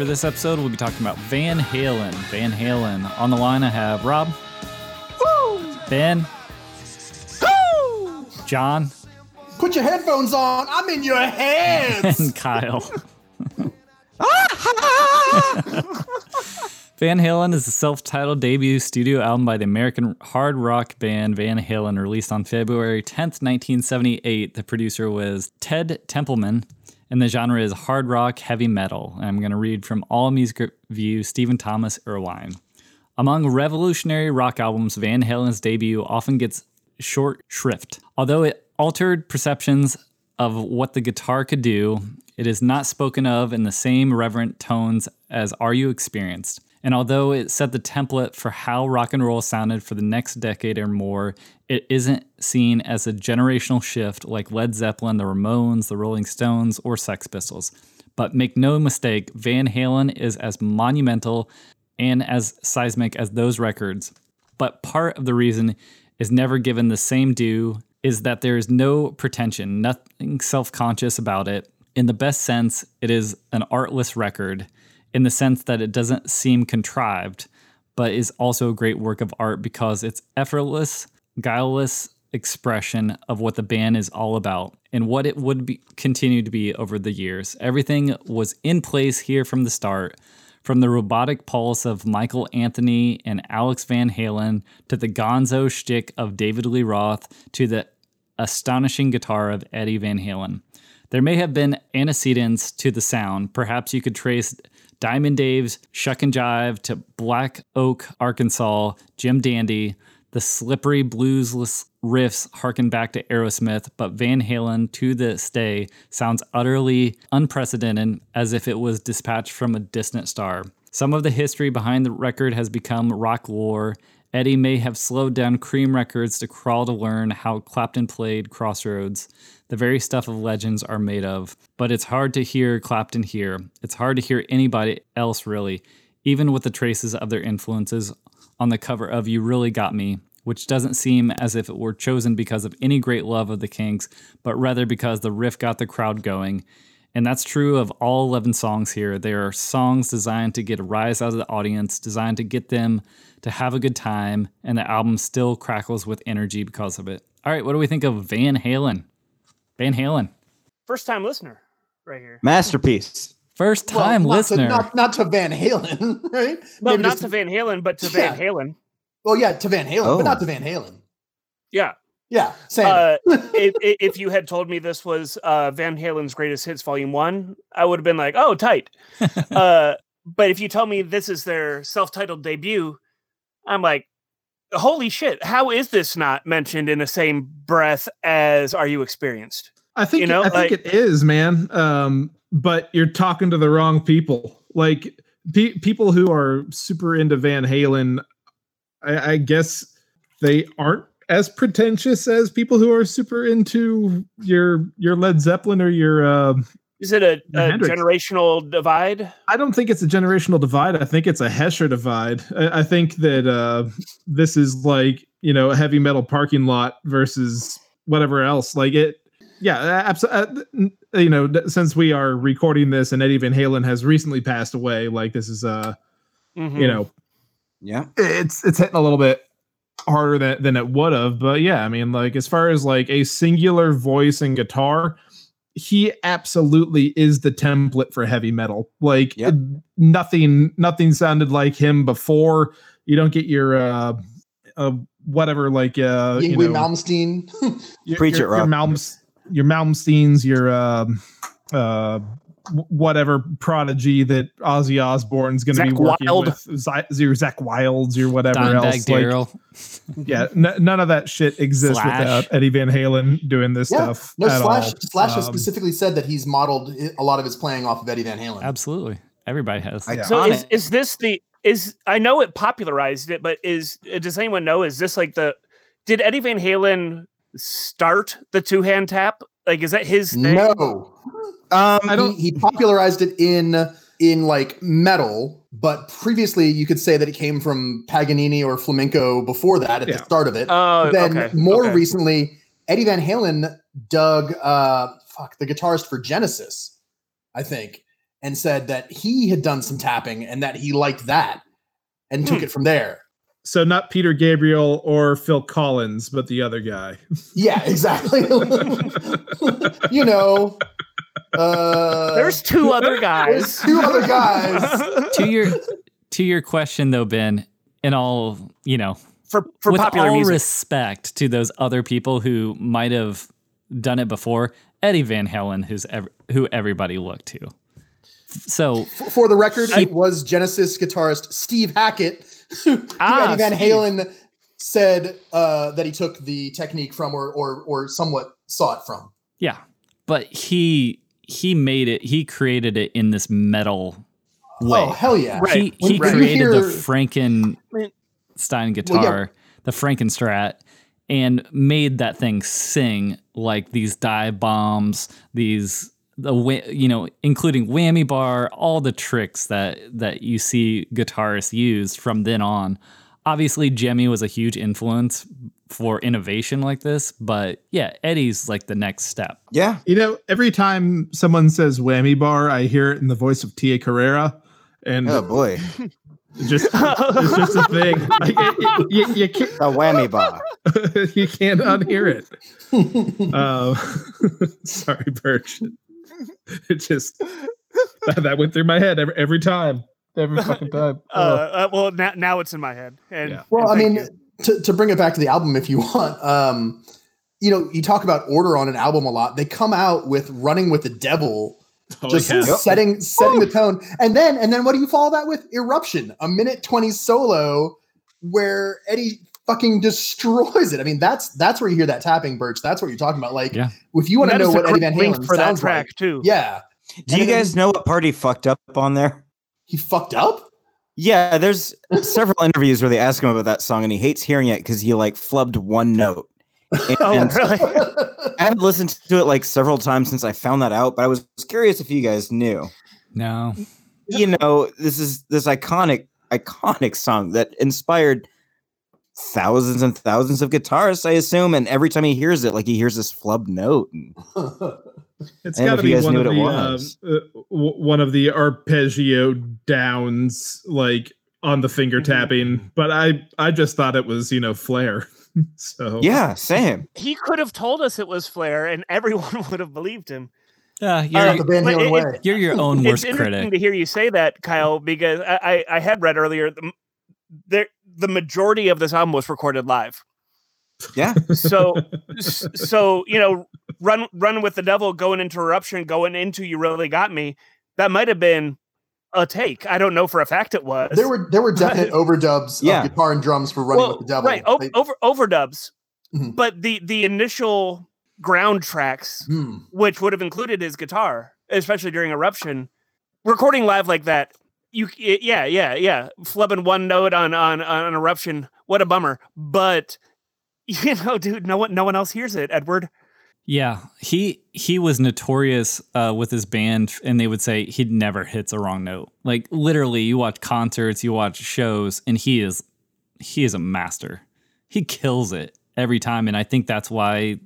For this episode, we'll be talking about Van Halen. Van Halen. On the line, I have Rob, Ben, John, Put your headphones on. I'm in your hands. and Kyle. Ah! Van Halen is a self titled debut studio album by the American hard rock band Van Halen, released on February 10th, 1978. The producer was Ted Templeman, and the genre is hard rock heavy metal. And I'm going to read from All Music Review Stephen Thomas Erlewine. Among revolutionary rock albums, Van Halen's debut often gets short shrift. Although it altered perceptions of what the guitar could do, it is not spoken of in the same reverent tones as Are You Experienced. And although it set the template for how rock and roll sounded for the next decade or more, it isn't seen as a generational shift like Led Zeppelin, the Ramones, the Rolling Stones, or Sex Pistols. But make no mistake, Van Halen is as monumental and as seismic as those records. But part of the reason is never given the same due is that there is no pretension, nothing self conscious about it. In the best sense, it is an artless record, in the sense that it doesn't seem contrived, but is also a great work of art because it's effortless, guileless expression of what the band is all about and what it would be, continue to be over the years. Everything was in place here from the start. From the robotic pulse of Michael Anthony and Alex Van Halen to the gonzo shtick of David Lee Roth to the astonishing guitar of Eddie Van Halen. There may have been antecedents to the sound. Perhaps you could trace Diamond Dave's Shuck and Jive to Black Oak, Arkansas, Jim Dandy. The slippery bluesless riffs harken back to Aerosmith, but Van Halen to this day sounds utterly unprecedented as if it was dispatched from a distant star. Some of the history behind the record has become rock lore. Eddie may have slowed down Cream Records to crawl to learn how Clapton played Crossroads. The very stuff of legends are made of. But it's hard to hear Clapton here. It's hard to hear anybody else, really, even with the traces of their influences on the cover of You Really Got Me, which doesn't seem as if it were chosen because of any great love of the Kinks, but rather because the riff got the crowd going. And that's true of all 11 songs here. They are songs designed to get a rise out of the audience, designed to get them to have a good time, and the album still crackles with energy because of it. All right, what do we think of Van Halen? Van Halen. First time listener right here. Masterpiece. First Well, time not listener. To, not, not to Van Halen, right? No, Maybe not just- to Van Halen, but to Yeah. Van Halen. Well, yeah, to Van Halen, Oh. but not to Van Halen. Yeah. Yeah, same. Uh, if, if if you had told me this was uh, Van Halen's Greatest Hits Volume One, I would have been like, "Oh, tight." uh, but if you tell me this is their self-titled debut, I'm like, "Holy shit! How is this not mentioned in the same breath as Are You Experienced?" I think You know, I think like- it is, man. Um, but you're talking to the wrong people. Like pe- people who are super into Van Halen, I, I guess they aren't as pretentious as people who are super into your your Led Zeppelin or your uh, Is it a, a generational divide? I don't think it's a generational divide. I think it's a Hesher divide. I, I think that uh, this is like you know a heavy metal parking lot versus whatever else. Like it, yeah, absolutely. Uh, you know, since we are recording this and Eddie Van Halen has recently passed away, like this is uh, Mhm. you know, Yeah. it's it's hitting a little bit harder than than it would have. But yeah, I mean, like as far as like a singular voice and guitar, he absolutely is the template for heavy metal. Like Yep. nothing nothing sounded like him before. You don't get your uh, uh whatever like uh you know, Malmsteen. your, Preach your, it, your Malms, your Malmsteens, your um uh w- whatever prodigy that Ozzy Osbourne's going to be working Wylde. with, Z- your Zakk Wylde, or whatever Dimebag else. Like, yeah, n- none of that shit exists Slash. without Eddie Van Halen doing this Yeah. stuff. No, at Slash all. Slash has Um, specifically said that he's modeled a lot of his playing off of Eddie Van Halen. Absolutely. Everybody has. I- So On is, this the is I know it popularized it, but is does anyone know is this like the did Eddie Van Halen start the two hand tap? Like is that his thing? No, Um, I don't- he, he popularized it in in like metal, but previously you could say that it came from Paganini or flamenco before that at Yeah. the start of it. Oh, then okay. more okay. recently, Eddie Van Halen dug uh fuck the guitarist for Genesis, I think, and said that he had done some tapping and that he liked that and took Hmm. it from there. So not Peter Gabriel or Phil Collins, but the other guy. Yeah, exactly. you know, uh, There's two other there's guys. two other guys. to your to your question though, Ben, in all you know, for for with popular all music. respect to those other people who might have done it before, Eddie Van Halen, who's ev- who everybody looked to. So F- For the record, it was Genesis guitarist Steve Hackett who Ah, Eddie Van Steve. Halen said uh, that he took the technique from or, or or somewhat saw it from. yeah, but he he made it. He created it in this metal way. Oh hell yeah! Right. He When- he when you created the hear- Frankenstein guitar, the Frankenstrat, and made that thing sing like these dive bombs, these the you know, including whammy bar, all the tricks that that you see guitarists use from then on. Obviously, Jimi was a huge influence for innovation like this, but yeah, Eddie's like the next step. yeah. You know, every time someone says whammy bar, I hear it in the voice of Tia Carrere. And Oh boy, it just it's just a thing. Like, it- it- you, you can't a whammy bar. you can't unhear it. Uh, sorry, Birch. It just that, that went through my head every, every time, every fucking time. uh, uh, well, now, now it's in my head. And Yeah. Well, I and thank mean, you. To, to bring it back to the album, if you want, um, you know, you talk about order on an album a lot. They come out with "Running with the Devil," Oh, just yeah. setting setting the tone, and then and then what do you follow that with? "Eruption," a minute twenty solo where Eddie fucking destroys it. I mean, that's that's where you hear that tapping, Birch. That's what you're talking about. Like, Yeah. if you want to know what Eddie great Van Halen for that sounds track like, too. yeah, Do you And guys know what party fucked up on there? he fucked up. Yeah, there's several interviews where they ask him about that song, and he hates hearing it because he like flubbed one note. Oh, And really? I haven't listened to it like several times since I found that out, but I was curious if you guys knew. No, You know, this is this iconic, iconic song that inspired thousands and thousands of guitarists, I assume. And every time he hears it, like he hears this flubbed note. And It's I got to be one of the was. um, uh, one of the arpeggio downs, like on the finger Mhm. tapping. But I I just thought it was you know Flair. so yeah, same. he could have told us it was Flair, and everyone would have believed him. yeah, Uh, you're the Van but Halen it- way. you're your own worst it's worst interesting critic. to hear you say that, Kyle, because I, I, I had read earlier the, the the majority of this album was recorded live. Yeah. So so you know, run run with the devil, going into eruption, going into you really got me. That might have been a take. I don't know for a fact it was. There were there were definite overdubs Yeah. of guitar and drums for "Running Well, with the Devil." right o- They- over overdubs, Mhm. but the the initial ground tracks Hmm. which would have included his guitar, especially during Eruption. Recording live like that, you y- yeah yeah yeah, flubbing one note on on on Eruption, what a bummer. But you know, dude, no one no one else hears it. Edward, Yeah, he he was notorious uh, with his band, and they would say he never hits a wrong note. Like literally, you watch concerts, you watch shows, and he is he is a master. He kills it every time, and I think that's why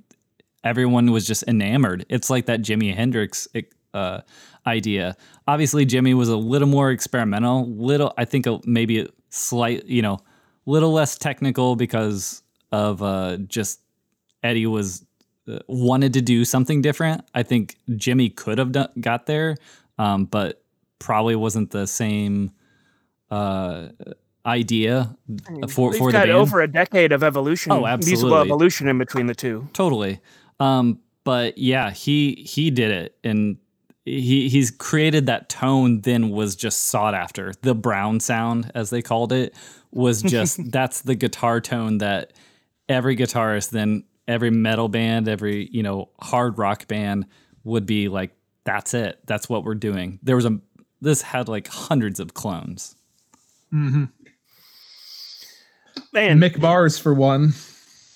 everyone was just enamored. It's like that Jimi Hendrix uh, idea. Obviously, Jimi was a little more experimental, little I think maybe a slight, you know, little less technical because of uh, just Eddie was uh, wanted to do something different. I think Jimi could have done, got there, um, but probably wasn't the same uh, idea for We've for the got band. over a decade of evolution, Oh, absolutely. musical evolution in between the two. totally. Um, but yeah, he he did it, and he he's created that tone. Then was just sought after. The brown sound, as they called it, was just that's the guitar tone that every guitarist, then every metal band, every you know hard rock band would be like. That's it. That's what we're doing. There was a this had like hundreds of clones. hmm Man, Mick Mars for one.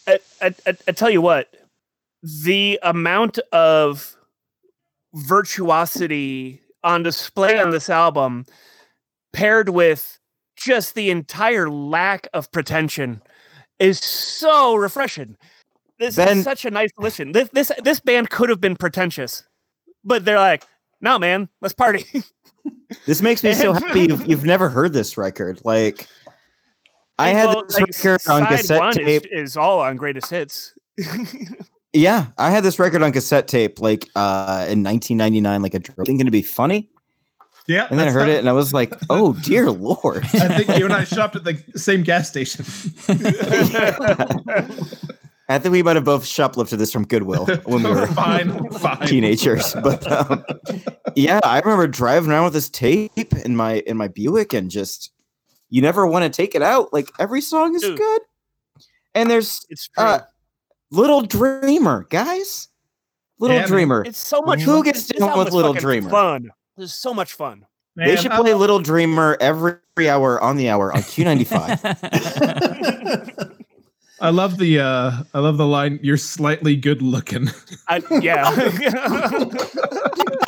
I, I, I, I tell you what, the amount of virtuosity on display on this album, paired with just the entire lack of pretension, is so refreshing. This Ben- is such a nice listen. This this this band could have been pretentious, but they're like, "No, man, let's party." This makes me so happy you've, you've never heard this record. Like, I had Well, this like, record on cassette tape. Is, is all on greatest hits. Yeah, I had this record on cassette tape like uh in 1999, like a drunk thinking to be funny, Yeah. and then I heard how- it and I was like, "Oh dear lord!" I think you and I shopped at the same gas station. I think we might have both shoplifted this from Goodwill when we were fine, fine. teenagers. But um, yeah, I remember driving around with this tape in my in my Buick and just you never want to take it out. Like every song is Dude. good, and there's it's true. uh, Little Dreamer, guys. Little Yeah. Dreamer. It's so much. Who fun. gets This down with Little Dreamer? Fun. This is so much fun. they Man, should I- play Little Dreamer every hour on the hour on Q95. I love the uh I love the line, you're slightly good looking. I, yeah.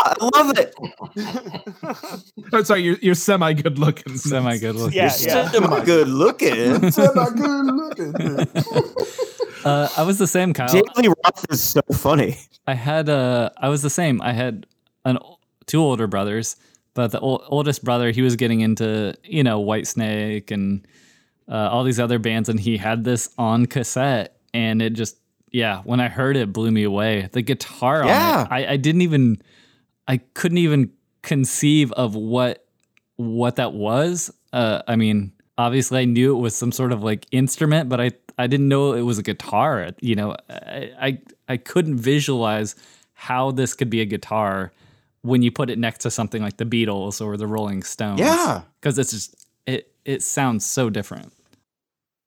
I love it. oh, sorry, you're you're semi good looking. Semi good looking. Yeah, You're yeah. so good looking. Uh, I was the same, Kyle. Daily Roth is so funny. I had uh I was the same. I had an o- two older brothers, but the ol- oldest brother he was getting into you know Whitesnake and uh, all these other bands, and he had this on cassette, and it just yeah, when I heard it, blew me away. The guitar Yeah. on it, I, I didn't even, I couldn't even conceive of what what that was. Uh, I mean, obviously I knew it was some sort of like instrument, but I I didn't know it was a guitar. You know, I I, I couldn't visualize how this could be a guitar when you put it next to something like the Beatles or the Rolling Stones. Yeah. because it's just it it sounds so different.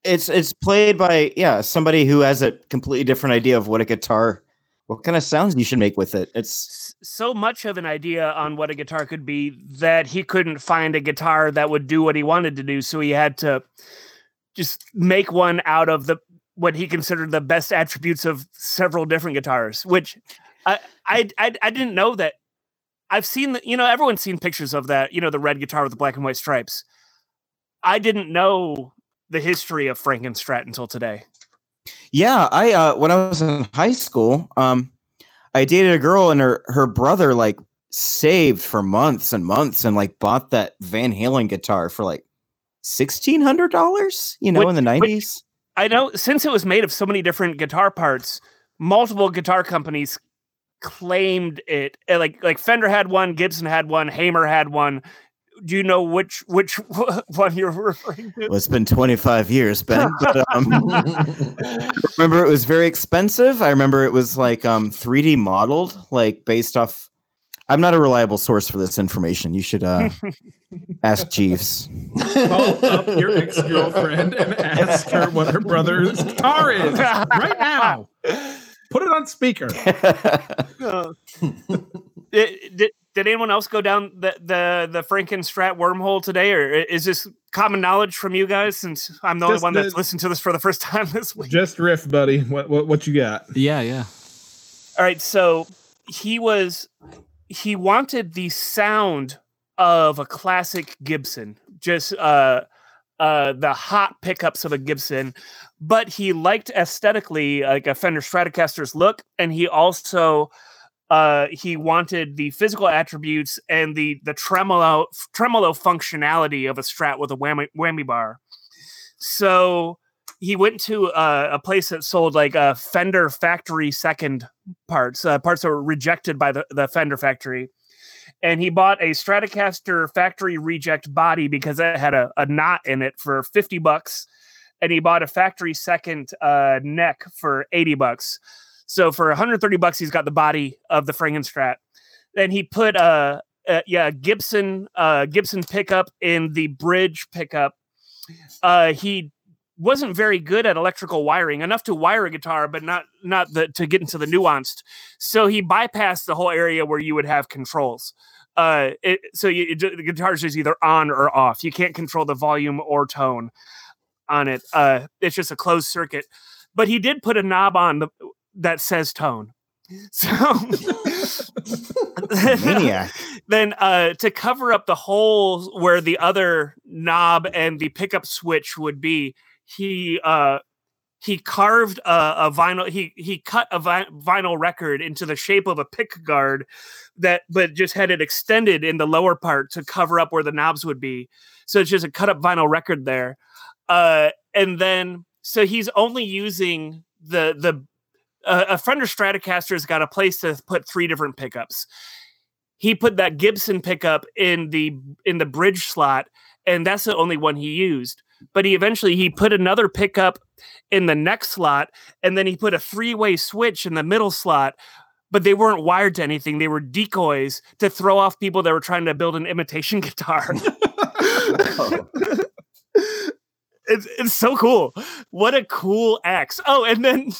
It's it's played by yeah somebody who has a completely different idea of what a guitar, what kind of sounds you should make with it. It's so much of an idea on what a guitar could be that he couldn't find a guitar that would do what he wanted to do, so he had to just make one out of the what he considered the best attributes of several different guitars. Which I I I, I didn't know that. I've seen the, you know everyone's seen pictures of that you know the red guitar with the black and white stripes. I didn't know the history of Frankenstrat until today. yeah. I uh when I was in high school, um, I dated a girl and her her brother like saved for months and months and like bought that Van Halen guitar for like sixteen hundred dollars. You know, Which- in the nineties. I know since it was made of so many different guitar parts, multiple guitar companies claimed it. Uh, Like like Fender had one, Gibson had one, Hamer had one. Do you know which which one you're referring to? Well, it's been 25 years, Ben. But, um, I remember it was very expensive. I remember it was like um 3D modeled, like based off. I'm not a reliable source for this information. You should uh, ask Jeeves. Call up your ex girlfriend and ask her what her brother's guitar is right now. Put it on speaker. Uh, did, did, did anyone else go down the the the Frankenstrat wormhole today, or is this common knowledge from you guys? Since I'm the only Just one that's listened to this for the first time this week. Just riff, buddy. What what what you got? Yeah, yeah. All right, so he was he wanted the sound of a classic Gibson, just uh uh the hot pickups of a Gibson, but he liked aesthetically like a Fender Stratocaster's look, and he also uh he wanted the physical attributes and the the tremolo tremolo functionality of a Strat with a whammy whammy bar. So he went to uh, a place that sold like uh, Fender factory second parts, uh, parts that were rejected by the, the Fender factory. And he bought a Stratocaster factory reject body because it had a, a knot in it for 50 bucks. And he bought a factory second uh, neck for 80 bucks. So for 130 bucks, he's got the body of the Frankenstrat. Then he put a, a yeah Gibson uh, Gibson pickup in the bridge pickup. Uh, he wasn't very good at electrical wiring, enough to wire a guitar, but not not the to get into the nuanced. So he bypassed the whole area where you would have controls. Uh, it, so you, it, the guitar's just either on or off. You can't control the volume or tone on it. Uh, it's just a closed circuit. But he did put a knob on the, that says tone. So Maniac. then uh, to cover up the holes where the other knob and the pickup switch would be, he uh, he carved a, a vinyl. He he cut a vi- vinyl record into the shape of a pick guard that, but just had it extended in the lower part to cover up where the knobs would be. So it's just a cut up vinyl record there. Uh, and then so he's only using the the uh, a Fender Stratocaster's got a place to put three different pickups. He put that Gibson pickup in the in the bridge slot, and that's the only one he used. But he eventually he put another pickup in the next slot, and then he put a three way switch in the middle slot. But they weren't wired to anything; they were decoys to throw off people that were trying to build an imitation guitar. it's, it's so cool. What a cool axe. Oh, and then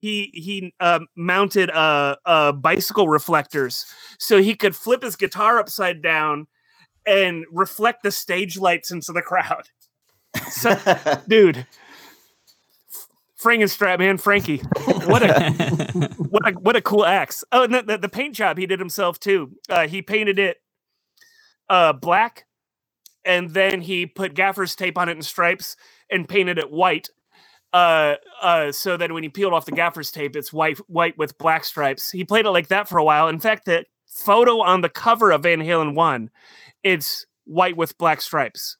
he he uh, mounted uh, uh bicycle reflectors so he could flip his guitar upside down and reflect the stage lights into the crowd. So, dude, Frankenstrat man, Frankie, what a what a what a cool axe. Oh, and the, the, paint job he did himself too. Uh, he painted it uh black, and then he put gaffer's tape on it in stripes and painted it white uh uh so that when he peeled off the gaffer's tape it's white white with black stripes he played it like that for a while in fact the photo on the cover of van halen 1 it's white with black stripes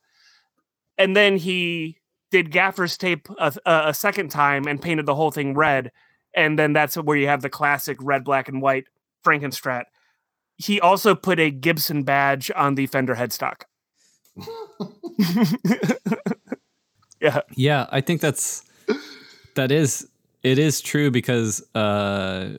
and then he did gaffer's tape a, a, a second time and painted the whole thing red. And then that's where you have the classic red black and white frankenstrat. He also put a gibson badge on the fender headstock. Yeah. Yeah, I think that's that is it is true because uh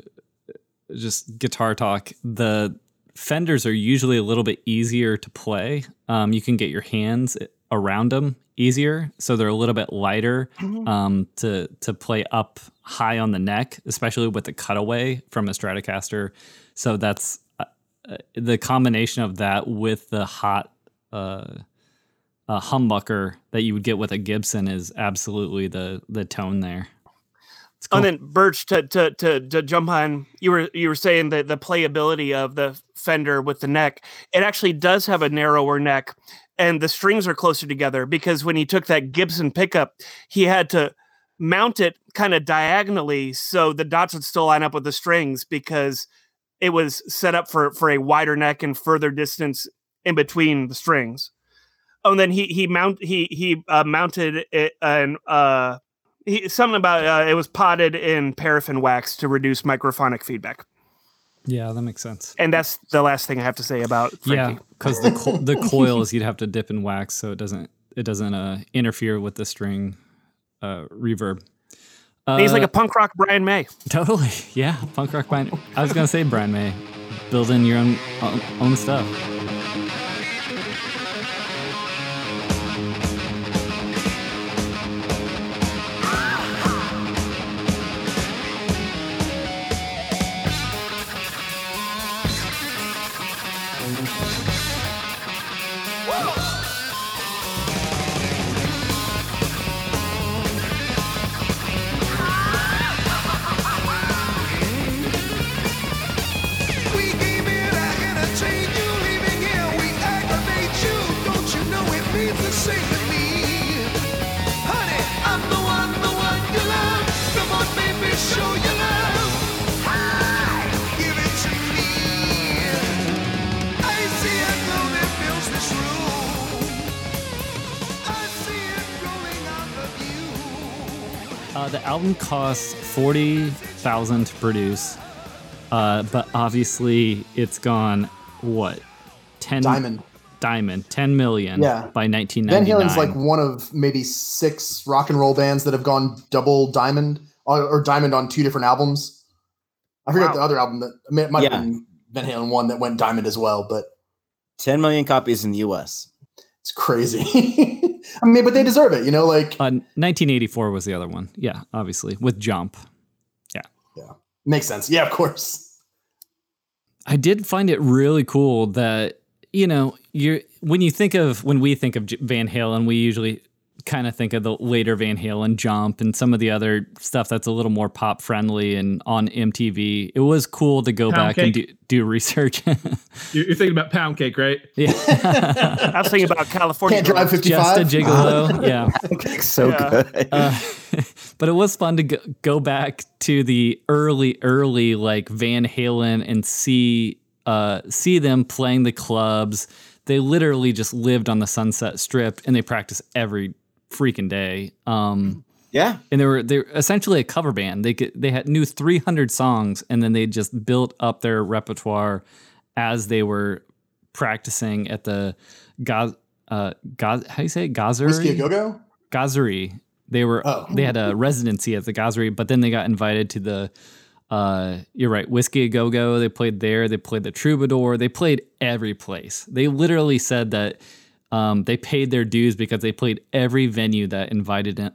just guitar talk the fenders are usually a little bit easier to play. Um you can get your hands around them easier so they're a little bit lighter um to to play up high on the neck especially with the cutaway from a stratocaster so that's uh, uh, the combination of that with the hot uh uh, humbucker that you would get with a Gibson is absolutely the the tone there. Oh, cool. and then Birch to, to to to jump on you were you were saying that the playability of the Fender with the neck it actually does have a narrower neck and the strings are closer together because when he took that Gibson pickup he had to mount it kind of diagonally so the dots would still line up with the strings because it was set up for for a wider neck and further distance in between the strings. Oh, and then he he mount he he uh, mounted it and uh he, something about uh, it was potted in paraffin wax to reduce microphonic feedback. Yeah, that makes sense. And that's the last thing I have to say about Frankie. Yeah, because the co- the coils you'd have to dip in wax so it doesn't it doesn't uh, interfere with the string uh, reverb. Uh, he's like a punk rock Brian May. totally yeah punk rock band. I was gonna say Brian May, building your own own, own stuff. Woo! Album costs forty thousand to produce, uh, but obviously it's gone what ten Diamond. diamond ten million Yeah. by nineteen Van ninety Halen's like one of maybe six rock and roll bands that have gone double diamond or, or diamond on two different albums. I forget Wow. the other album that I mean, it might Yeah. have been Van Halen one that went diamond as well, but 10 million copies in the US. It's crazy. I mean, but they deserve it, you know. Like Uh, 1984 was the other one. Yeah, obviously with Jump. Yeah. Yeah, makes sense. Yeah, of course. I did find it really cool that you know you're when you think of when we think of J- Van Halen, we usually kind of think of the later Van Halen Jump and some of the other stuff that's a little more pop friendly and on MTV. It was cool to go Pound back and do, do research. You're, you're thinking about pound cake, right? yeah, I was thinking about California. Can't drive 55. just a gigolo. Yeah. Okay, so Yeah. good. Uh, but it was fun to go, go back to the early, early like Van Halen and see uh, see them playing the clubs. They literally just lived on the Sunset Strip and they practiced every freaking day. Um, yeah. and they were they're essentially a cover band. They could, they had knew 300 songs and then they just built up their repertoire as they were practicing at the Gaz uh Gaz how do you say it? Gazery? Whiskey a go go. Gazzarri. They were Oh. they had a residency at the Gazzarri, but then they got invited to the uh you're right, Whiskey a Go Go. They played there, they played the Troubadour, they played every place. They literally said that um they paid their dues because they played every venue that invited them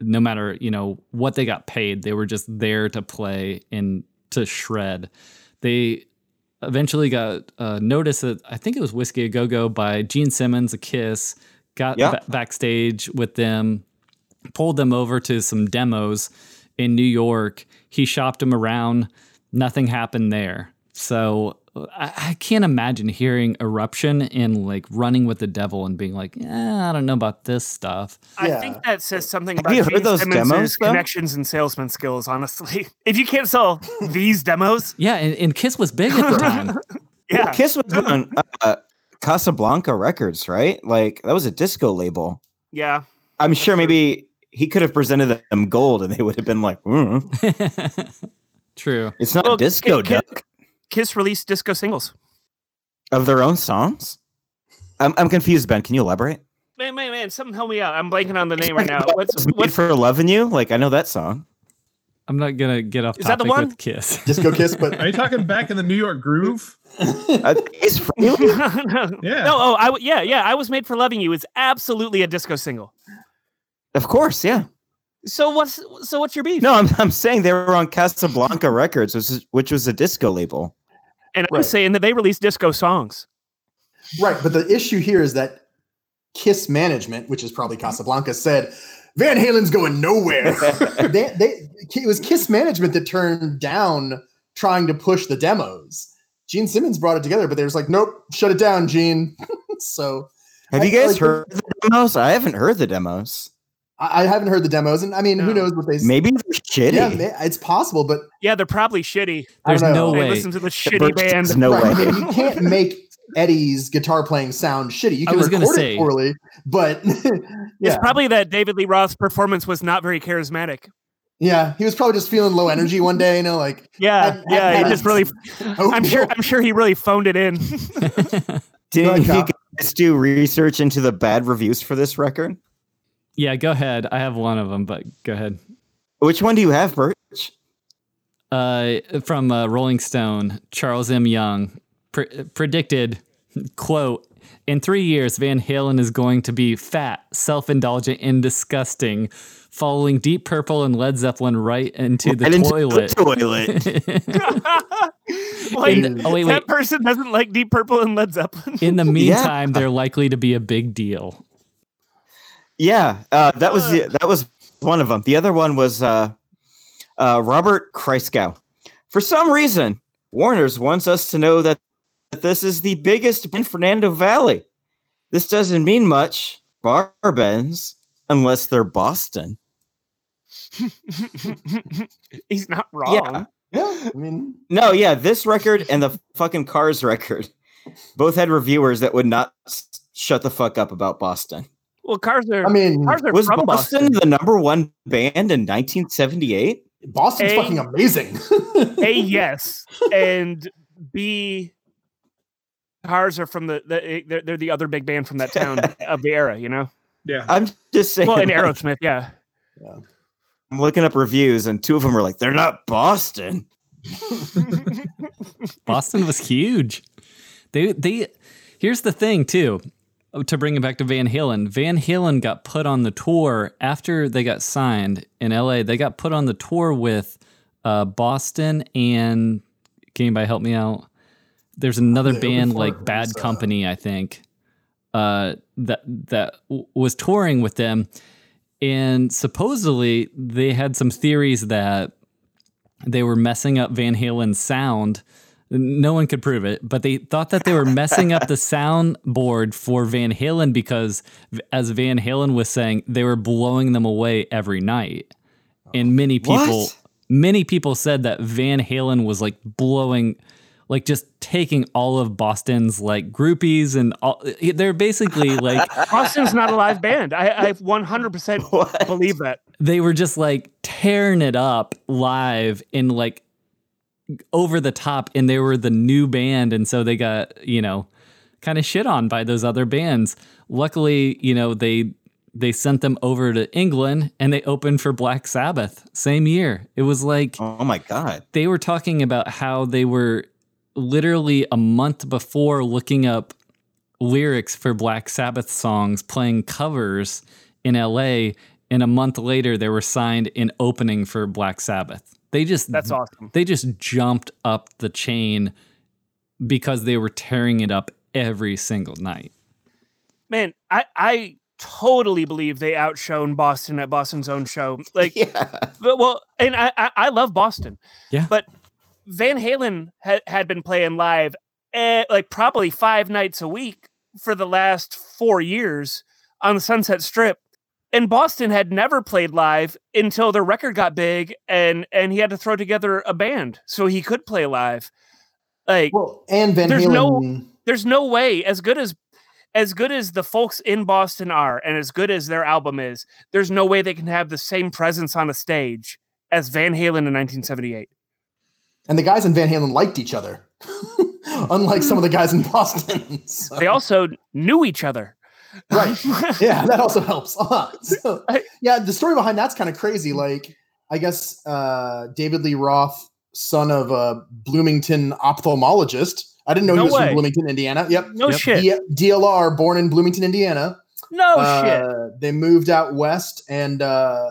no matter, you know, what they got paid, they were just there to play and to shred. They eventually got uh, notice that I think it was Whiskey a Go Go by Gene Simmons, a Kiss, got ba- backstage with them, pulled them over to some demos in New York. He shopped them around. Nothing happened there. So I, I can't imagine hearing Eruption and like running with the devil and being like, eh, I don't know about this stuff. I think that says something Have about you heard those Simmons' demos, connections and salesman skills. Honestly, if you can't sell these demos, Yeah, and, and Kiss was big at the time. yeah, Kiss was on uh, Casablanca Records, right? Like that was a disco label. yeah. I'm sure maybe he could have presented them gold and they would have been like, "Mm, True. it's not Well, a disco Ki- Ki- duck Kiss released disco singles. of their own songs. I'm, I'm confused, Ben. Can you elaborate? Man, man, man! Something help me out. I'm blanking on the name right now. What's It's Made what? for loving you? Like I know that song. I'm not gonna get off Is that the topic one? with Kiss. Disco Kiss, but Are you talking back in the New York groove? Uh, it's for you. no, Yeah. oh, I w- yeah, yeah. I was made for loving you. It's absolutely a disco single. Of course, yeah. So what's so what's your beef? No, I'm, I'm saying they were on Casablanca Records, which, is, which was a disco label. And I'm saying that they released disco songs. right. But the issue here is that Kiss management, which is probably Casablanca, said Van Halen's going nowhere. they, they, it was Kiss management that turned down trying to push the demos. Gene Simmons brought it together, but they was like, nope, shut it down, Gene. so Have you guys like, heard the demos? I haven't heard the demos. I, I haven't heard the demos, and I mean, who knows what they? s- Maybe they're shitty. yeah, ma- it's possible, but Yeah, they're probably shitty. I There's no know. Hey, way. listen to the shitty Birch band. says no Right, way. you can't make Eddie's guitar playing sound shitty. You I can was gonna record say- it poorly, but It's probably that David Lee Roth's performance was not very charismatic. yeah, he was probably just feeling low energy one day. You know, like Yeah, Had- yeah. had He just really. I'm sure. I'm sure he really phoned it in. Didn't you uh, guys do research into the bad reviews for this record? Yeah, go ahead. I have one of them, but go ahead. Which one do you have, Birch? Uh, from uh, Rolling Stone, Charles M. Young pre- predicted, quote, in three years, Van Halen is going to be fat, self-indulgent, and disgusting, following Deep Purple and Led Zeppelin right into the Right into toilet. the toilet. Wait, In- oh, wait, that wait. person doesn't like Deep Purple and Led Zeppelin. In the meantime, they're likely to be a big deal. Yeah, uh, that was the, that was one of them. The other one was uh, uh, Robert Christgau. For some reason, Warner's wants us to know that, that this is the biggest in Fernando Valley. This doesn't mean much, bar bends unless they're Boston. He's not wrong. Yeah, I mean, No, yeah, this record and the fucking Cars record both had reviewers that would not s- shut the fuck up about Boston. Well, cars are. I mean, cars are Was from Boston, Boston. the number one band in 1978? Boston's A- fucking amazing. A yes, and B. Cars are from the, the eh, they're, they're the other big band from that town of the era, you know. Yeah. I'm just saying. Well, and Aerosmith, yeah. Yeah. I'm looking up reviews, and two of them are like, "They're not Boston." Boston was huge. They they here's the thing too. Oh, To bring it back to Van Halen, Van Halen got put on the tour after they got signed in LA. They got put on the tour with uh, Boston and can anybody help me out? There's another Yeah, band like Bad uh, Company, I think, uh, that that w- was touring with them, and supposedly they had some theories that they were messing up Van Halen's sound. No one could prove it, but they thought that they were messing up the soundboard for Van Halen because, as Van Halen was saying, they were blowing them away every night. And oh, many people, What? many people said that Van Halen was like blowing, like just taking all of Boston's like groupies and all. They're basically like Boston's not a live band. I, I 100% What? believe that. they were just like tearing it up live and like over the top and they were the new band and so they got you know kind of shit on by those other bands luckily you know they they sent them over to england and they opened for black sabbath same year it was like Oh my god! they were talking about how they were literally a month before looking up lyrics for Black Sabbath songs, playing covers in LA, and a month later they were signed in opening for Black Sabbath. They just That's awesome. they just jumped up the chain because they were tearing it up every single night. Man, I, I totally believe they outshone Boston at Boston's own show. Like, Yeah, But, well, and I, I, I love Boston. Yeah. But Van Halen had, had been playing live eh, like probably five nights a week for the last four years on the Sunset Strip. And Boston had never played live until their record got big and and he had to throw together a band so he could play live. Like well, and Van There's no- Halen. there's no way as good as as good as the folks in Boston are and as good as their album is, there's no way they can have the same presence on a stage as Van Halen in 1978. and the guys in Van Halen liked each other, unlike some of the guys in Boston. So- They also knew each other. Right. yeah, that also helps a lot. So, yeah, the story behind that's kind of crazy. Like, I guess uh, David Lee Roth, son of a Bloomington ophthalmologist. I didn't know No he was way. from Bloomington, Indiana. Yep. No Yep. shit. D- DLR, born in Bloomington, Indiana. No Uh, shit. They moved out west, and uh,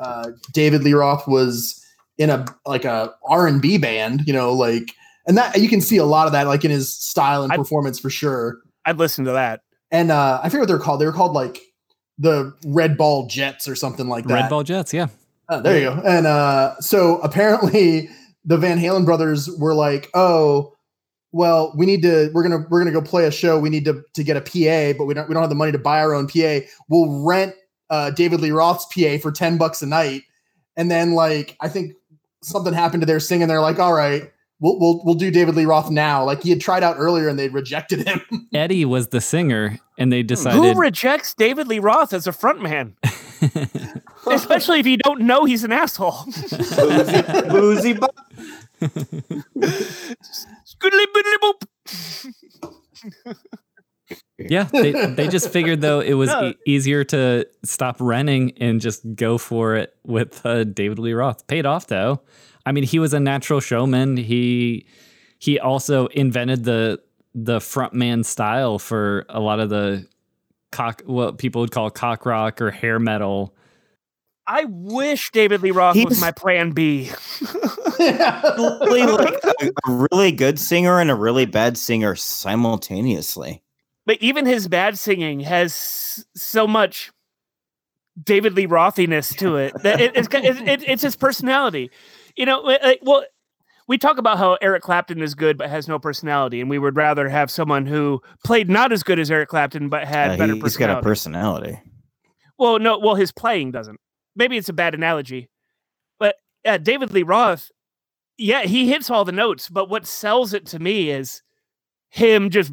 uh, David Lee Roth was in a like a R and B band. You know, like, and that you can see a lot of that, like in his style and I- performance for sure I'd listen to that. And uh, I forget what they're called. They were called like the Red Ball Jets or something like that. Red Ball Jets, yeah. Oh, there you go. And uh, so apparently the Van Halen brothers were like, "Oh, well, we need to. We're gonna we're gonna go play a show. We need to to get a PA, but we don't we don't have the money to buy our own PA. We'll rent uh, David Lee Roth's PA for ten bucks a night." And then like I think something happened to their singing. They're like, "All right." We'll, we'll, we'll do David Lee Roth now. Like he had tried out earlier and they rejected him. Eddie was the singer, and they decided Who rejects David Lee Roth as a frontman? Especially if you don't know he's an asshole. boozy, boozy bu- Scoodly boodly boop. Yeah, they, they just figured though it was No. e- easier to stop renting and just go for it with uh, David Lee Roth. Paid off though. I mean, he was a natural showman. He he also invented the the frontman style for a lot of the cock what people would call cock rock or hair metal. I wish David Lee Roth was was- my plan B. really like a, a really good singer and a really bad singer simultaneously. but even his bad singing has so much David Lee Rothiness to it that it, it's, it, it, it's his personality. You know, like, well, we talk about how Eric Clapton is good but has no personality, and we would rather have someone who played not as good as Eric Clapton but had Uh, better he, has got a personality. personality. Well, no, well, his playing doesn't. Maybe it's a bad analogy, but uh, David Lee Roth, yeah, he hits all the notes. But what sells it to me is him just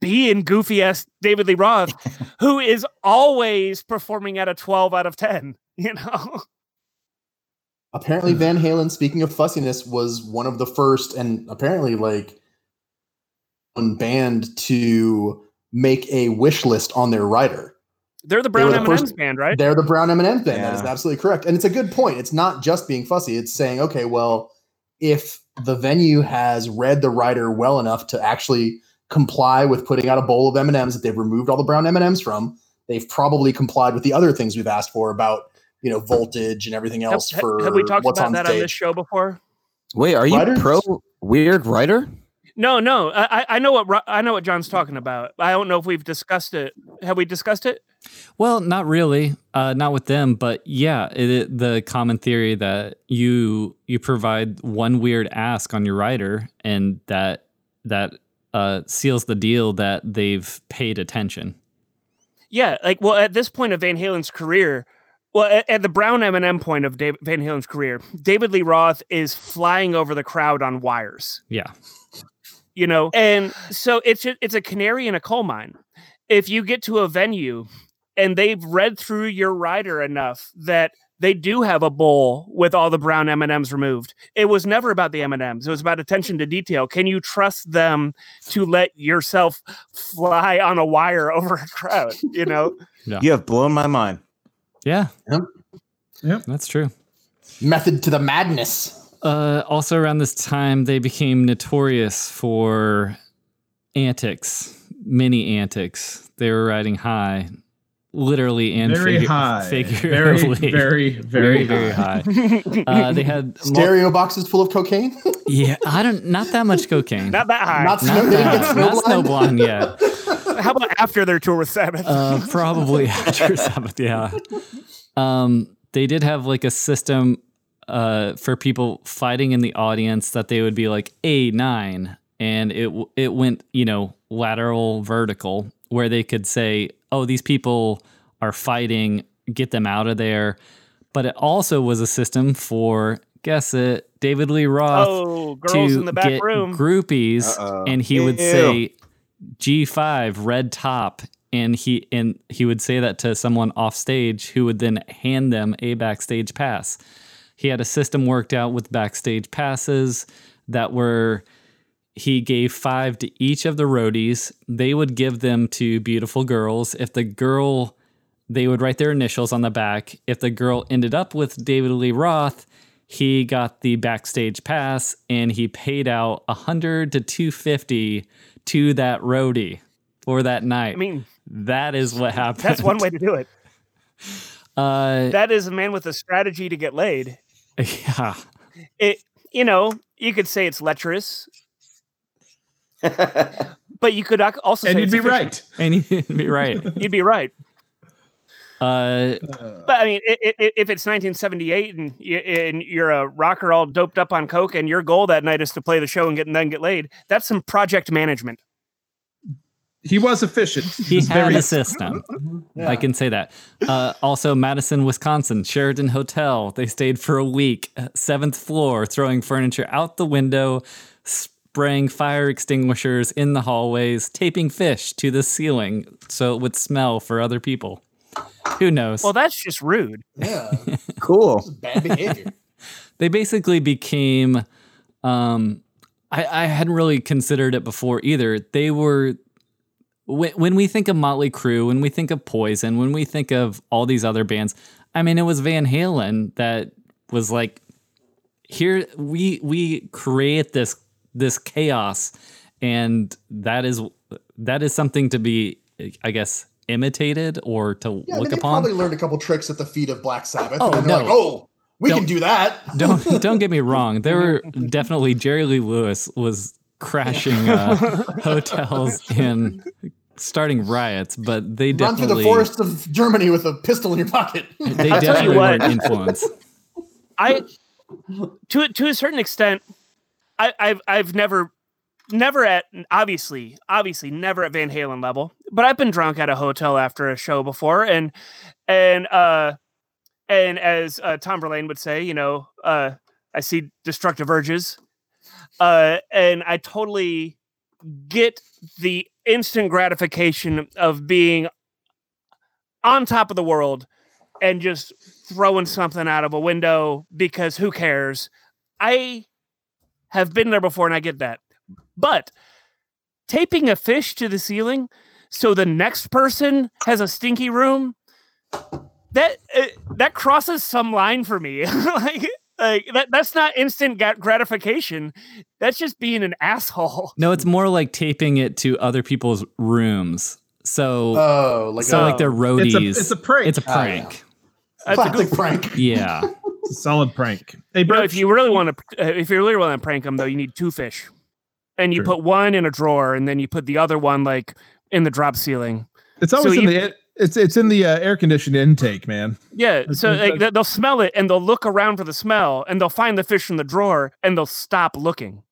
being goofy ass David Lee Roth, who is always performing at a twelve out of ten. You know, Apparently, Van Halen, speaking of fussiness, was one of the first and apparently like one band to make a wish list on their rider. they're the Brown were the M&Ms first- band, right? They're the Brown M&M band. That is absolutely correct. And it's a good point. It's not just being fussy. It's saying, okay, well, if the venue has read the rider well enough to actually comply with putting out a bowl of M&Ms that they've removed all the brown M&Ms from, they've probably complied with the other things we've asked for about, you know, voltage and everything else ha- for have we talked what's about on that stage. on this show before? Wait, are you Writers? pro weird rider? No, no. I, I- I know what I know what John's talking about. I don't know if we've discussed it. Have we discussed it? Well, not really, uh, not with them, but yeah, it, it- the common theory that you you provide one weird ask on your rider, and that that uh, seals the deal that they've paid attention. Yeah, like well, at this point of Van Halen's career, well, at, at the Brown M&M point of Dave, Van Halen's career, David Lee Roth is flying over the crowd on wires. Yeah, You know, and so it's a, it's a canary in a coal mine. If you get to a venue and they've read through your rider enough that they do have a bowl with all the brown M&Ms removed. It was never about the M&Ms. It was about attention to detail. Can you trust them to let yourself fly on a wire over a crowd, you know? You have blown my mind. Yeah, Yep. Yep. that's true. Method to the madness. Uh, also, around this time, they became notorious for antics, many antics. They were riding high, literally and very figu- high. Very, figuratively. very, very, very, very high. high. Uh, they had mul- Stereo boxes full of cocaine. yeah, I don't, not that much cocaine. Not that high. Not Not snow, they didn't get that. Not snowblind. snowblind yet. How about after their tour with Sabbath? Uh, probably after Sabbath, yeah. Um, they did have like a system uh, for people fighting in the audience that they would be like a nine, and it it went you know lateral vertical where they could say, oh, these people are fighting, get them out of there. But it also was a system for guess it, David Lee Roth oh, girls to in the back get room. groupies, Uh-oh. and he would Ew. say G5 red top, and he and he would say that to someone off stage, who would then hand them a backstage pass. He had a system worked out with backstage passes that were he gave five to each of the roadies. They would give them to beautiful girls. If the girl, they would write their initials on the back. If the girl ended up with David Lee Roth, he got the backstage pass and he paid out a hundred to two fifty to that roadie for that night. I mean, that is what happened. that's one way to do it. Uh, That is a man with a strategy to get laid. yeah. It, you know, you could say it's lecherous, but you could also And say you'd it's be efficient. right. And you'd be right. You'd be right. Uh, But I mean, i- i- if it's 1978 and you- and you're a rocker all doped up on coke, and your goal that night is to play the show and get and then get laid, that's some project management. He was efficient. he was had very a system. Yeah. I can say that. Uh, also, Madison, Wisconsin, Sheraton Hotel. They stayed for a week, uh, seventh floor, throwing furniture out the window, spraying fire extinguishers in the hallways, taping fish to the ceiling so it would smell for other people. Who knows? Well, that's just rude. Yeah, cool. bad behavior. they basically became um I, I hadn't really considered it before either they were when, when we think of motley crue when we think of poison when we think of all these other bands i mean it was van halen that was like here we we create this this chaos and that is that is something to be i guess imitated or to Yeah, I mean, look they upon probably learned a couple tricks at the feet of Black Sabbath. Oh, and they're no. like, oh, we Don't- can do that. don't don't get me wrong. There were definitely Jerry Lee Lewis was crashing uh, hotels and starting riots, but they Run through definitely the forests of Germany with a pistol in your pocket. they I'll definitely what. weren't influence. I, to to a certain extent, I, I've I've never never at obviously obviously never at Van Halen level, but I've been drunk at a hotel after a show before, and and uh and as uh, Tom Verlaine would say, you know, uh, I see destructive urges, uh, and I totally get the instant gratification of being on top of the world and just throwing something out of a window because who cares? I have been there before and I get that. But taping a fish to the ceiling so the next person has a stinky room that uh, that crosses some line for me. like like that that's not instant gat- gratification. That's just being an asshole. No, it's more like taping it to other people's rooms. So, Oh, like so a like they're It's roadies. a it's a prank. It's a Oh, yeah. prank. That's a classic good prank. Yeah. It's a solid prank. Hey, You know, if you really want to, uh, if you really want to prank them, though, you need two fish, and you True. put one in a drawer, and then you put the other one like in the drop ceiling. it's always so in you- the it's it's in the uh, air conditioned intake, man. Yeah, That's- so that's- like, they- they'll smell it, and they'll look around for the smell, and they'll find the fish in the drawer, and they'll stop looking,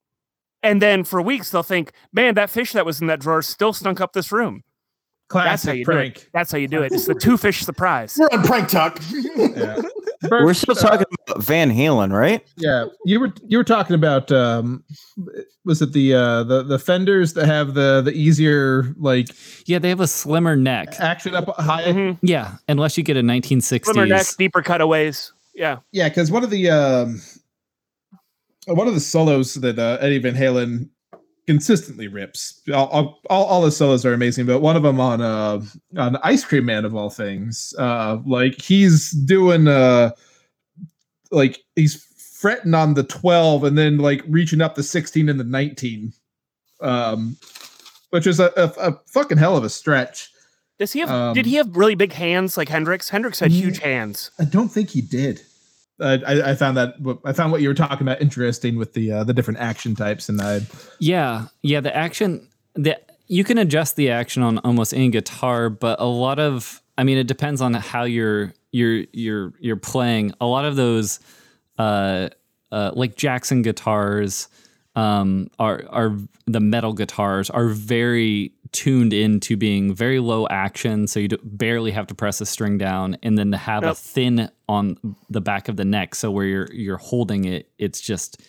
and then for weeks they'll think, "Man, that fish that was in that drawer still stunk up this room." That's how Classic you prank. do it. That's how you do it. It's the two fish surprise. We're on prank talk. Yeah. We're Birch, still uh, talking about Van Halen, right? Yeah, you were you were talking about um, was it the uh, the the fenders that have the the easier like Yeah, they have a slimmer neck. action up high? Mhm. Yeah, unless you get a 1960s. Slimmer neck, deeper cutaways. Yeah, Yeah, because one of the um, one of the solos that uh, Eddie Van Halen consistently rips. All, all, all his solos are amazing, but one of them on uh on Ice Cream Man of all things, uh, like he's doing uh like he's fretting on the twelve and then like reaching up the sixteen and the nineteen, um, which is a, a, a fucking hell of a stretch. does he have? Um, did he have really big hands like Hendrix? Hendrix had Mm. huge hands. I don't think he did. I, I, I found that I found what you were talking about interesting with the uh, the different action types, and I Yeah, yeah. The action, the you can adjust the action on almost any guitar, but a lot of, I mean, it depends on how you're you're you're you're playing. A lot of those, uh, uh, like Jackson guitars, um, are are the metal guitars are very tuned into being very low action, so you barely have to press a string down, and then to have a thin on the back of the neck, so where you're you're holding it, it's just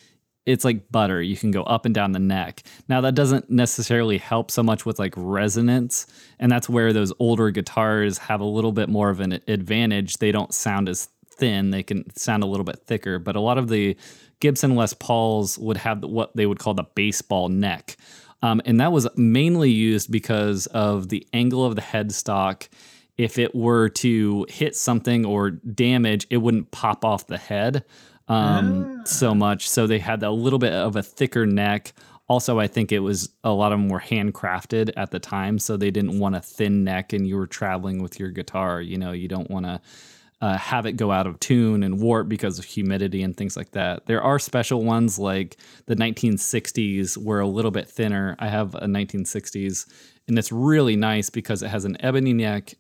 it's like butter. You can go up and down the neck. Now that doesn't necessarily help so much with like resonance, and that's where those older guitars have a little bit more of an advantage. They don't sound as thin; they can sound a little bit thicker. But a lot of the Gibson Les Pauls would have what they would call the baseball neck, um, and that was mainly used because of the angle of the headstock. If it were to hit something or damage, it wouldn't pop off the head um, so much. So they had a little bit of a thicker neck. Also, I think it was a lot of them were handcrafted at the time, so they didn't want a thin neck. And you were traveling with your guitar, you know, you don't want to uh, have it go out of tune and warp because of humidity and things like that. There are special ones like the 1960s were a little bit thinner. I have a 1960s, and it's really nice because it has an ebony neck,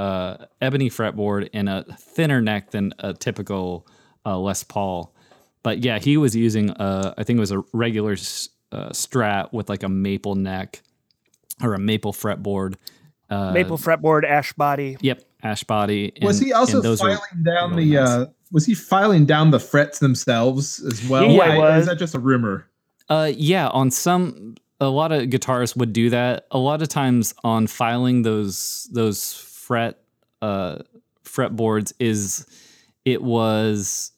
uh, ebony fretboard, and a thinner neck than a typical uh, Les Paul. But yeah, he was using uh, I think it was a regular s- uh, Strat with like a maple neck or a maple fretboard. Uh, Maple fretboard, ash body. Yep, ash body. was he also and those filing down the nice. uh was he filing down the frets themselves as well? Yeah, Or he was. is that just a rumor? Uh, yeah, on some, a lot of guitarists would do that. A lot of times on filing those those fret uh, fretboards is it was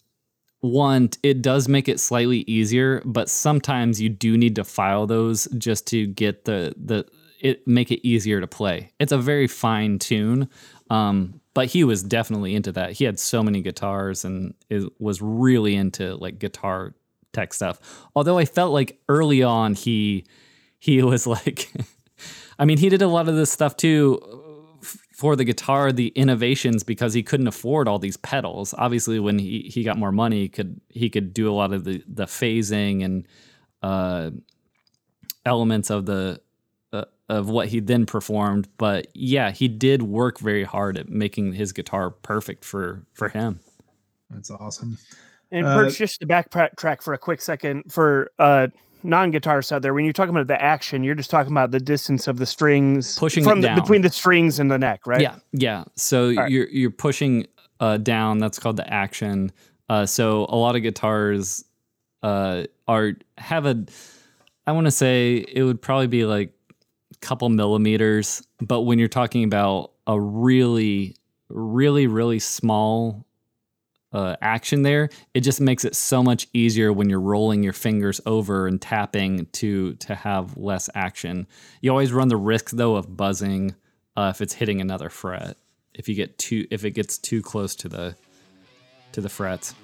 one. It does make it slightly easier, but sometimes you do need to file those just to get the the it make it easier to play. It's a very fine tune. Um, but he was definitely into that. He had so many guitars and it was really into like guitar tech stuff. Although I felt like early on he he was like I mean he did a lot of this stuff too for the guitar the innovations because he couldn't afford all these pedals. Obviously when he he got more money he could he could do a lot of the the phasing and uh elements of the uh, of what he then performed but yeah he did work very hard at making his guitar perfect for for him That's awesome. And Uh, Birch, just to backtrack for a quick second for uh, non-guitarists out there, when you're talking about the action, you're just talking about the distance of the strings Pushing from the, between the strings and the neck, right? Yeah, yeah. So right. you're you're pushing uh, down. That's called the action. Uh, so a lot of guitars uh, are have a. I want to say it would probably be like a couple millimeters, but when you're talking about a really, really, really small uh, action there, it just makes it so much easier when you're rolling your fingers over and tapping to to have less action. You always run the risk though of buzzing uh, if it's hitting another fret. If you get too if it gets too close to the to the frets.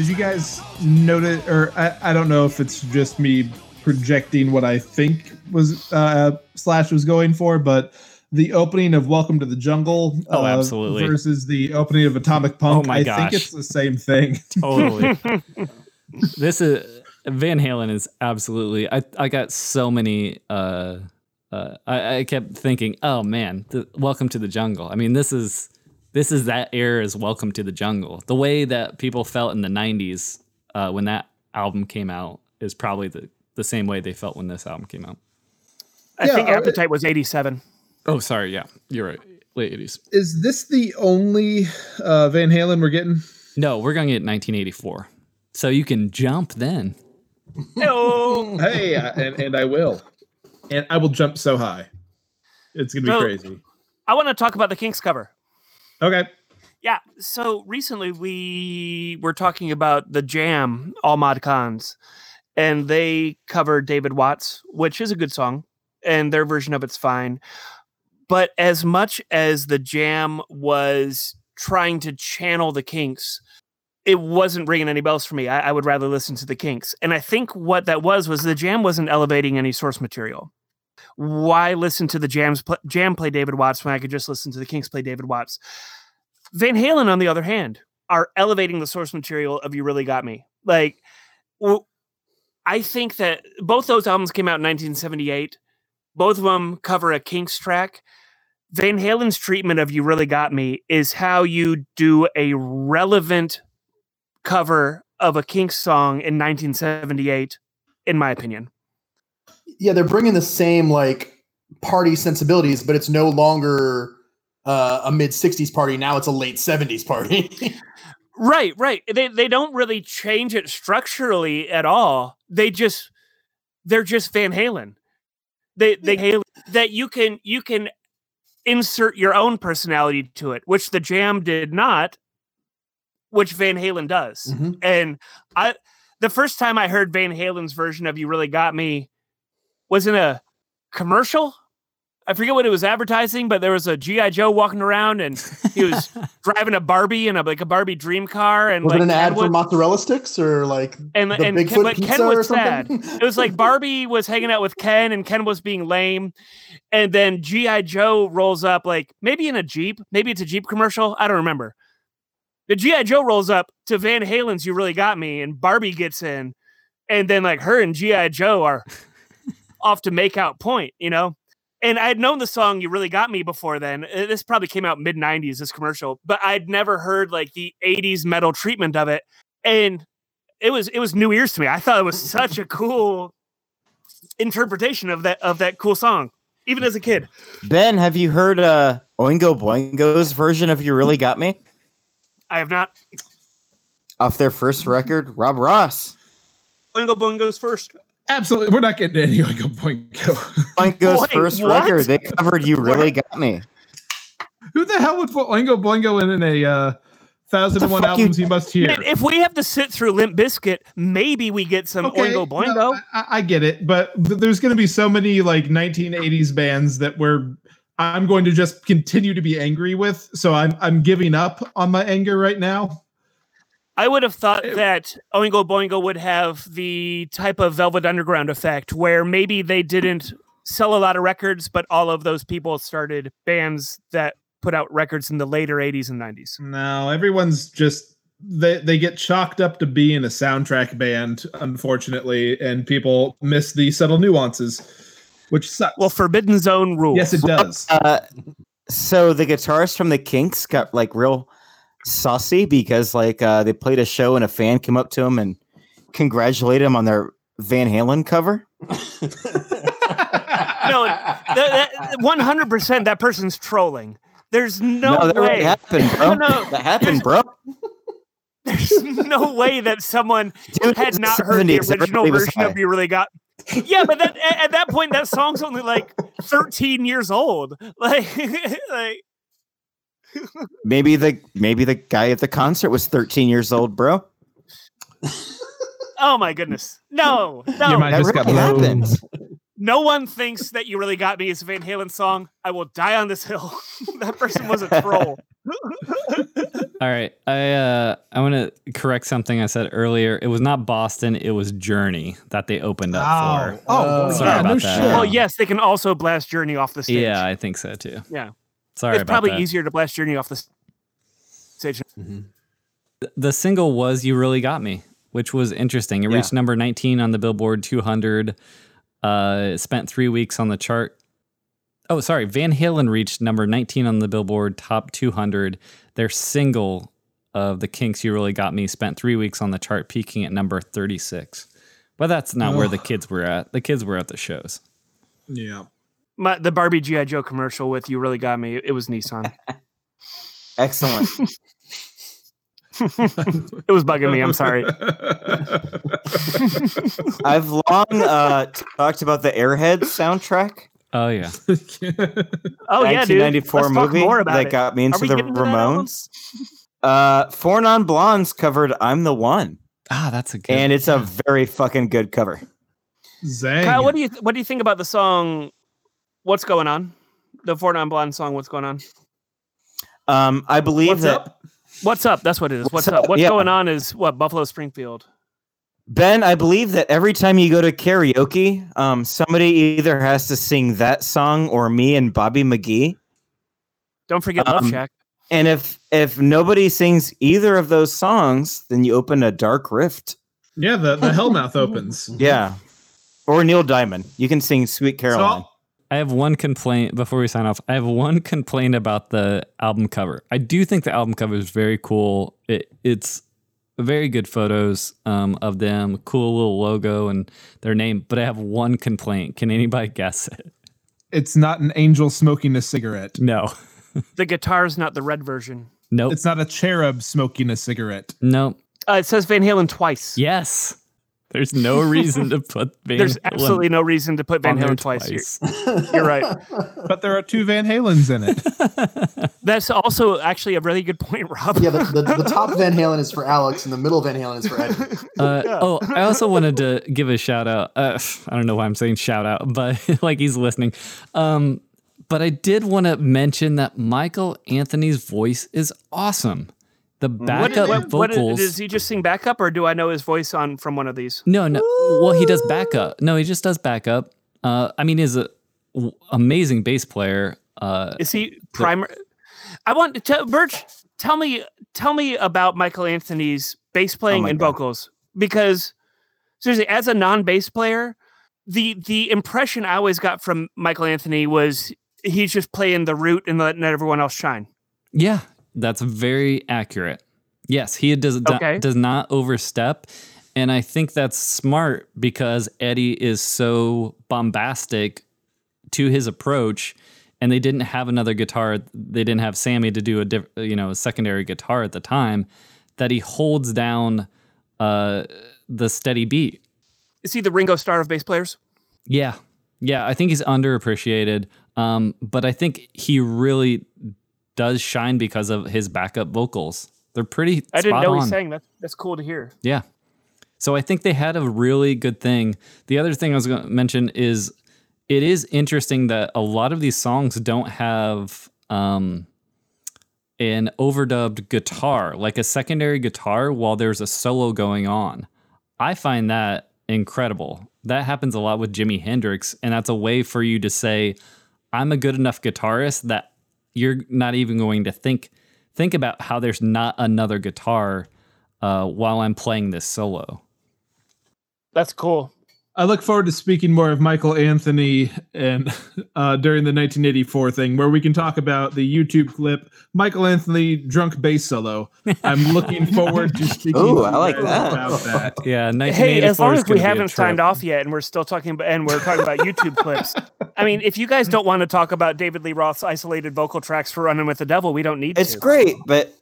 Did you guys notice, or I, I don't know if it's just me projecting what I think was uh, Slash was going for, but the opening of Welcome to the Jungle Oh, uh, absolutely. versus the opening of Atomic Punk, Oh my I gosh. think it's the same thing. Totally. this is Van Halen is absolutely. I I got so many. Uh, uh, I, I kept thinking, oh man, the, Welcome to the Jungle. I mean, this is this is that era's Welcome to the Jungle. The way that people felt in the '90s uh, when that album came out is probably the the same way they felt when this album came out. I Yeah, think uh, Appetite was 87. Oh, sorry. Yeah, you're right. Late '80s. Is this the only uh, Van Halen we're getting? No, we're going to get 1984. So you can jump then. No. hey, uh, and, and I will. And I will jump so high. It's going to be So- crazy. I want to talk about the Kinks cover. Okay. Yeah. So recently we were talking about the Jam, All Mod Cons, and they covered David Watts, which is a good song, and their version of it's fine. But as much as the Jam was trying to channel the Kinks, it wasn't ringing any bells for me. I, I would rather listen to the Kinks. And I think what that was was the Jam wasn't elevating any source material. Why listen to the Jams pl- Jam play David Watts when I could just listen to the Kinks play David Watts? Van Halen, on the other hand, are elevating the source material of "You Really Got Me." Like, I think that both those albums came out in 1978. Both of them cover a Kinks track. Van Halen's treatment of "You Really Got Me" is how you do a relevant cover of a Kinks song in 1978, in my opinion. Yeah, they're bringing the same like party sensibilities, but it's no longer uh, a mid '60s party. Now it's a late '70s party. Right, right. They they don't really change it structurally at all. They just they're just Van Halen. They they Halen that you can you can insert your own personality to it, which the Jam did not, which Van Halen does. Mhm. And I the first time I heard Van Halen's version of You Really Got Me was in a commercial. I forget what it was advertising, but there was a GI Joe walking around and he was driving a Barbie in a like a Barbie dream car and Was like it an ad Ken for was- mozzarella sticks or like and the and Bigfoot Ken, but pizza Ken or was sad. something? It was like Barbie was hanging out with Ken and Ken was being lame. And then G.I. Joe rolls up, like maybe in a Jeep, maybe it's a Jeep commercial. I don't remember. The G.I. Joe rolls up to Van Halen's You Really Got Me, and Barbie gets in. And then like her and G.I. Joe are off to make out point, you know? And I had known the song You Really Got Me before then. Uh, This probably came out mid 90s, this commercial, but I'd never heard like the 80s metal treatment of it. And it was it was new ears to me. I thought it was such a cool interpretation of that of that cool song, even as a kid. Ben, have you heard uh Oingo Boingo's version of You Really Got Me? I have not. Off their first record, Rob Ross. Oingo Boingo's first. Absolutely. We're not getting any Oingo Boingo. Oingo's Wait, first what? record, they covered You Really Got Me. Who the hell would put Oingo Boingo in, in a uh, Thousand and one fuck you- albums you must hear. Man, if we have to sit through Limp Bizkit, maybe we get some Oingo no, Boingo. I, I get it, but there's going to be so many like 1980s bands that we're I'm going to just continue to be angry with. So I'm I'm giving up on my anger right now. I would have thought that Oingo Boingo would have the type of Velvet Underground effect where maybe they didn't sell a lot of records, but all of those people started bands that put out records in the later 80s and 90s. No, everyone's just they they get chalked up to being a soundtrack band, unfortunately, and people miss the subtle nuances, which sucks. Well, Forbidden Zone rules. yes, it does. Uh, so the guitarist from the Kinks got like real saucy because like uh, they played a show and a fan came up to him and congratulated him on their Van Halen cover. no, 100% that person's trolling. There's no, that way. really happened, bro. No, no. That happened, bro. There's no way that someone Dude, had not the heard the original version of. "You Really Got." Yeah, but that, at, at that point, that song's only like 13 years old. Like, like Maybe the maybe the guy at the concert was 13 years old, bro. oh my goodness, no, Your no, mind That just got really blown. happened. no one thinks that "You Really Got Me" is a Van Halen song. I will die on this hill. that person was a troll. All right, I uh, I want to correct something I said earlier. It was not Boston; it was Journey that they opened up Oh, for. oh, Sorry yeah, about no that. shit. Well, yes, they can also blast Journey off the stage. Yeah, I think so too. Yeah. Sorry it's about probably that. easier to blast Journey off the s- stage. The single was "You Really Got Me," which was interesting. It Yeah. reached number 19 on the Billboard 200. Uh, spent three weeks on the chart. Oh, sorry. Van Halen reached number 19 on the Billboard Top 200. Their single of the Kinks, "You Really Got Me," spent three weeks on the chart, peaking at number 36. But that's not where the kids were at. The kids were at the shows. Yeah. My, the Barbie GI Joe commercial with "You Really Got Me." It was Nissan. Excellent. it was bugging me. I'm sorry. I've long uh, talked about the Airheads soundtrack. Oh yeah. Oh yeah, dude. 1994 Let's talk movie more about that it. got me into the getting to that album? Ramones. Uh, Four Non Blondes covered "I'm the One," Ah, that's a good. and it's a very fucking good cover. Zang. Kyle, what do you what do you think about the song? What's going on? The Four Non Blonde song. What's going on? Um, I believe What's that up? What's up? That's what it is. What's, What's up? up? What's Yeah. going on is what Buffalo Springfield. Ben, I believe that every time you go to karaoke, um, somebody either has to sing that song or me and Bobby McGee. Don't forget Love Um, Shack. And if if nobody sings either of those songs, then you open a dark rift. Yeah, the, the Hellmouth opens. Yeah. Or Neil Diamond. You can sing Sweet Caroline. So, I have one complaint before we sign off. I have one complaint about the album cover. I do think the album cover is very cool. It, it's very good photos um, of them, cool little logo and their name. But I have one complaint. Can anybody guess it? it's not an angel smoking a cigarette. No, The guitar's not the red version. nope, It's not a cherub smoking a cigarette. nope. Uh, it says Van Halen twice. Yes, there's no reason to put Van There's Halen absolutely no reason to put Van Halen twice. You're, you're right. But there are two Van Halens in it. That's also actually a really good point, Rob. Yeah, the, the, the top Van Halen is for Alex, and the middle Van Halen is for Eddie. Uh, Oh, I also wanted to give a shout out. Uh, I don't know why I'm saying shout out, but like he's listening. Um, but I did want to mention that Michael Anthony's voice is awesome. The What, backup what, what, vocals. does he just sing backup, or do I know his voice on from one of these? no, no. Well, he does backup. No, he just does backup. Uh, I mean, he's a w- amazing bass player. Uh, Is he primer? I want to tell Birch. Tell me, tell me about Michael Anthony's bass playing my and God. vocals because seriously, as a non-bass player, the the impression I always got from Michael Anthony was he's just playing the root and letting everyone else shine. Yeah, that's very accurate. Yes, he does Okay. does not overstep, and I think that's smart because Eddie is so bombastic to his approach, and they didn't have another guitar. They didn't have Sammy to do a diff, you know a secondary guitar at the time. That he holds down uh, the steady beat. Is he the Ringo Starr of bass players? Yeah. Yeah. I think he's underappreciated. Um, but I think he really does shine because of his backup vocals. They're pretty. I didn't know on. he sang. That's that's cool to hear. Yeah. So I think they had a really good thing. The other thing I was going to mention is it is interesting that a lot of these songs don't have um, an overdubbed guitar, like a secondary guitar while there's a solo going on. I find that incredible. That happens a lot with Jimi Hendrix, and that's a way for you to say, I'm a good enough guitarist that you're not even going to think think about how there's not another guitar uh, while I'm playing this solo. That's cool. I look forward to speaking more of Michael Anthony and uh, during the 1984 thing, where we can talk about the YouTube clip Michael Anthony drunk bass solo. I'm looking forward to speaking. Ooh, to I like you guys that. About that. Yeah, 1984 Hey, as long as we gonna be a haven't signed off yet, and we're still talking about, and we're talking about YouTube clips. I mean, if you guys don't want to talk about David Lee Roth's isolated vocal tracks for "Running with the Devil," we don't need to. It's to. great, but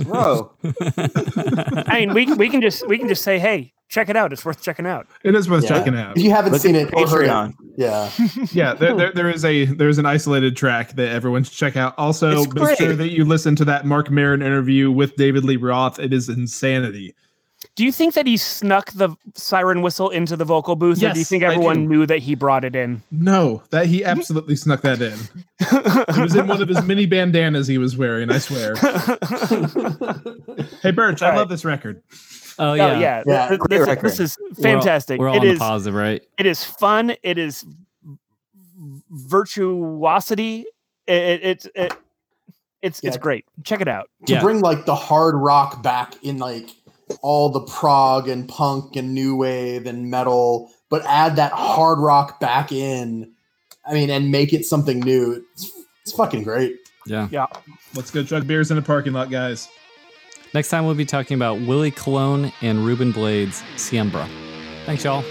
bro, I mean, we we can just we can just say, hey, check it out. It's worth checking out. It is worth Yeah. checking out. If you haven't look seen it or Patreon. yeah. yeah, there, there, there is a there's an isolated track that everyone should check out. Also, It's make sure that you listen to that Marc Maron interview with David Lee Roth. It is insanity. Do you think that he snuck the siren whistle into the vocal booth, or do you think everyone knew that he brought it in? No, that he absolutely snuck that in. It was in one of his mini bandanas he was wearing. I swear. Hey, Birch, I All right. love this record. Oh Oh yeah, yeah, Yeah, this, record. this is We're all- fantastic. We're all, It on is the positive, right? it is fun. It is virtuosity. It, it, it's it, it's it's great. Check it out. to Yeah. bring like the hard rock back in like all the prog and punk and new wave and metal, but add that hard rock back in. I mean, and make it something new. It's, it's fucking great. Yeah. Yeah. Let's go chug beers in the parking lot, guys. Next time we'll be talking about Willie Colon and Ruben Blades' Siembra. Thanks, y'all.